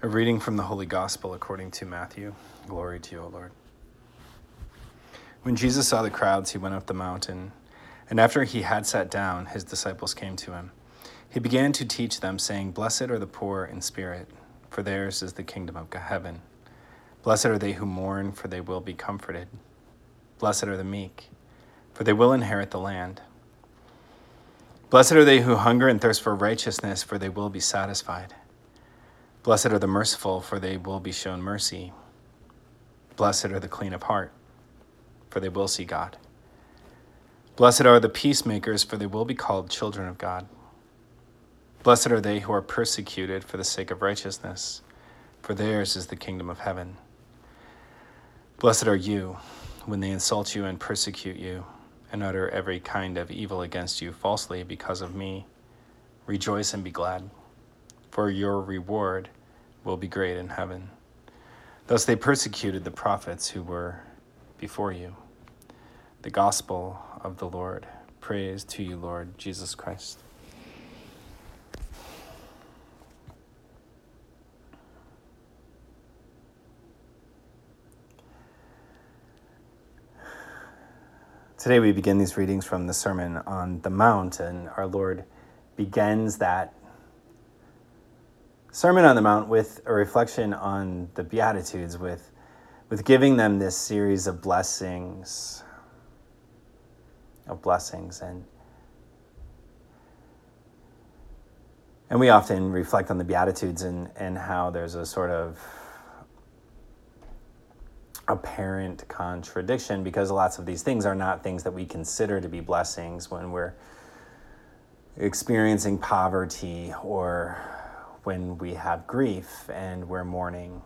A reading from the Holy Gospel according to Matthew. Glory to you, O Lord. When Jesus saw the crowds, he went up the mountain, and after he had sat down, his disciples came to him. He began to teach them, saying, Blessed are the poor in spirit, for theirs is the kingdom of heaven. Blessed are they who mourn, for they will be comforted. Blessed are the meek, for they will inherit the land. Blessed are they who hunger and thirst for righteousness, for they will be satisfied. Blessed are the merciful, for they will be shown mercy. Blessed are the clean of heart, for they will see God. Blessed are the peacemakers, for they will be called children of God. Blessed are they who are persecuted for the sake of righteousness, for theirs is the kingdom of heaven. Blessed are you when they insult you and persecute you and utter every kind of evil against you falsely because of me. Rejoice and be glad for your reward will be great in heaven. Thus they persecuted the prophets who were before you. The gospel of the Lord. Praise to you, Lord Jesus Christ. Today we begin these readings from the Sermon on the Mount, and our Lord begins that Sermon on the Mount with a reflection on the Beatitudes, with, with giving them this series of blessings, of blessings. And, and we often reflect on the Beatitudes and, and how there's a sort of apparent contradiction because lots of these things are not things that we consider to be blessings when we're experiencing poverty or when we have grief and we're mourning.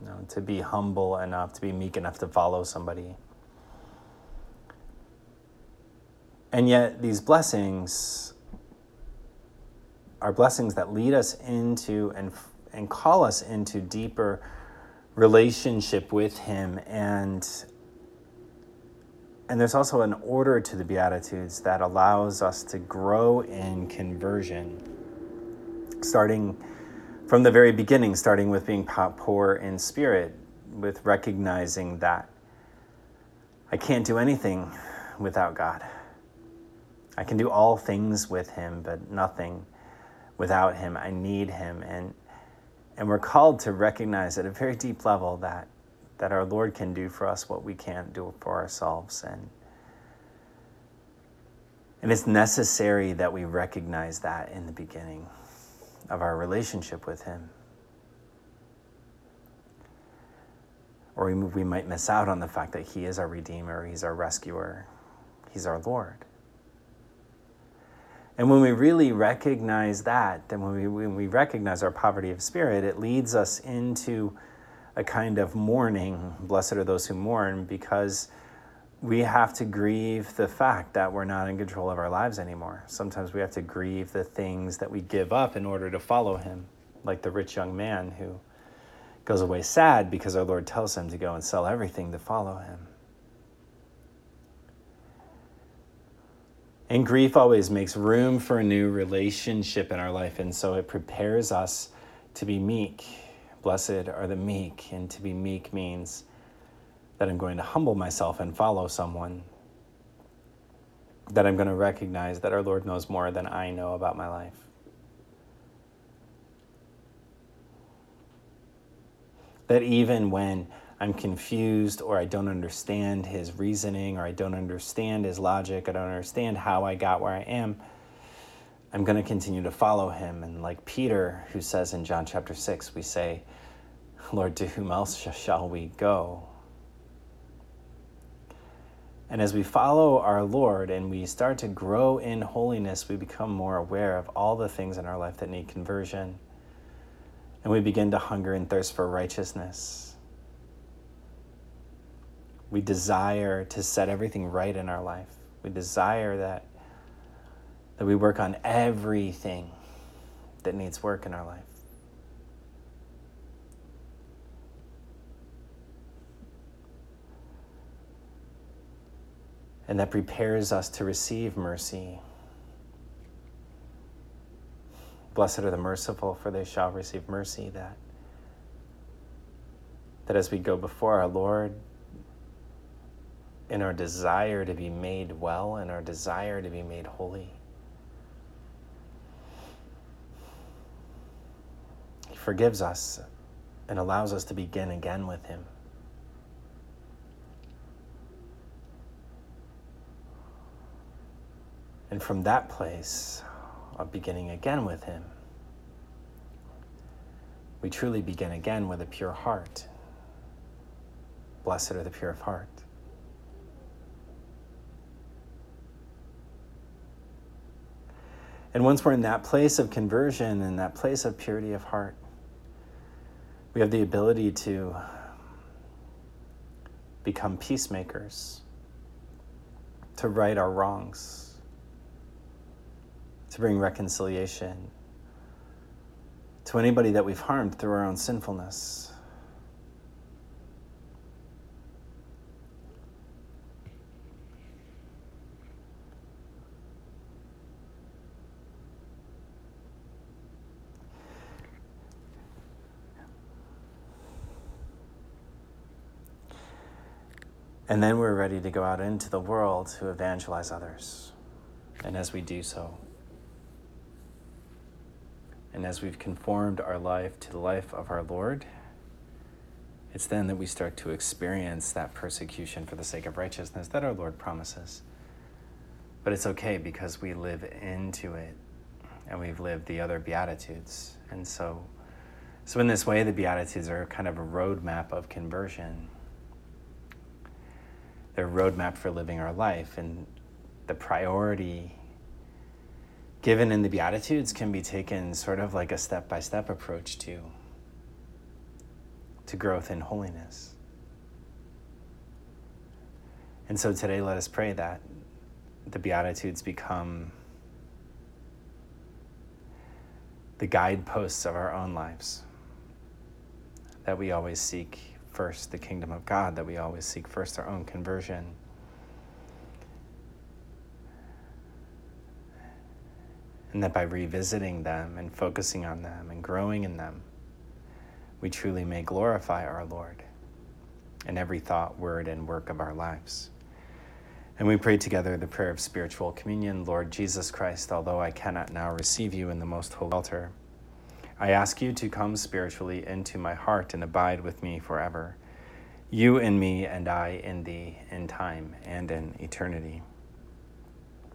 You know, to be humble enough, to be meek enough to follow somebody. And yet, these blessings are blessings that lead us into and, and call us into deeper relationship with Him. And, and there's also an order to the Beatitudes that allows us to grow in conversion starting from the very beginning, starting with being poor in spirit, with recognizing that I can't do anything without God. I can do all things with Him, but nothing without Him. I need Him. And, and we're called to recognize at a very deep level that, that our Lord can do for us what we can't do for ourselves. And, and it's necessary that we recognize that in the beginning of our relationship with Him. Or we, we might miss out on the fact that He is our Redeemer, He's our rescuer, He's our Lord. And when we really recognize that, then when we, when we recognize our poverty of spirit, it leads us into a kind of mourning. Blessed are those who mourn, because we have to grieve the fact that we're not in control of our lives anymore. Sometimes we have to grieve the things that we give up in order to follow Him, like the rich young man who goes away sad because our Lord tells him to go and sell everything to follow Him. And grief always makes room for a new relationship in our life, and so it prepares us to be meek. Blessed are the meek, and to be meek means that I'm going to humble myself and follow someone, that I'm going to recognize that our Lord knows more than I know about my life. That even when I'm confused or I don't understand his reasoning or I don't understand his logic, I don't understand how I got where I am, I'm going to continue to follow him. And like Peter, who says in John chapter 6, we say, Lord, to whom else shall we go? And as we follow our Lord and we start to grow in holiness, we become more aware of all the things in our life that need conversion. And we begin to hunger and thirst for righteousness. We desire to set everything right in our life. We desire that, that we work on everything that needs work in our life. And that prepares us to receive mercy. Blessed are the merciful, for they shall receive mercy. That, that as we go before our Lord, in our desire to be made well and our desire to be made holy, He forgives us and allows us to begin again with Him. And from that place of beginning again with Him, we truly begin again with a pure heart. Blessed are the pure of heart. And once we're in that place of conversion and that place of purity of heart, we have the ability to become peacemakers, to right our wrongs to bring reconciliation to anybody that we've harmed through our own sinfulness. And then we're ready to go out into the world to evangelize others. And as we do so, and as we've conformed our life to the life of our Lord, it's then that we start to experience that persecution for the sake of righteousness that our Lord promises. But it's okay because we live into it and we've lived the other Beatitudes. And so, so in this way, the Beatitudes are kind of a roadmap of conversion. They're a roadmap for living our life. And the priority given in the Beatitudes can be taken sort of like a step by step approach to, to growth in holiness. And so today, let us pray that the Beatitudes become the guideposts of our own lives. That we always seek first the kingdom of God, that we always seek first our own conversion And that by revisiting them and focusing on them and growing in them, we truly may glorify our Lord in every thought, word, and work of our lives. And we pray together the prayer of spiritual communion Lord Jesus Christ, although I cannot now receive you in the most holy altar, I ask you to come spiritually into my heart and abide with me forever. You in me, and I in thee, in time and in eternity.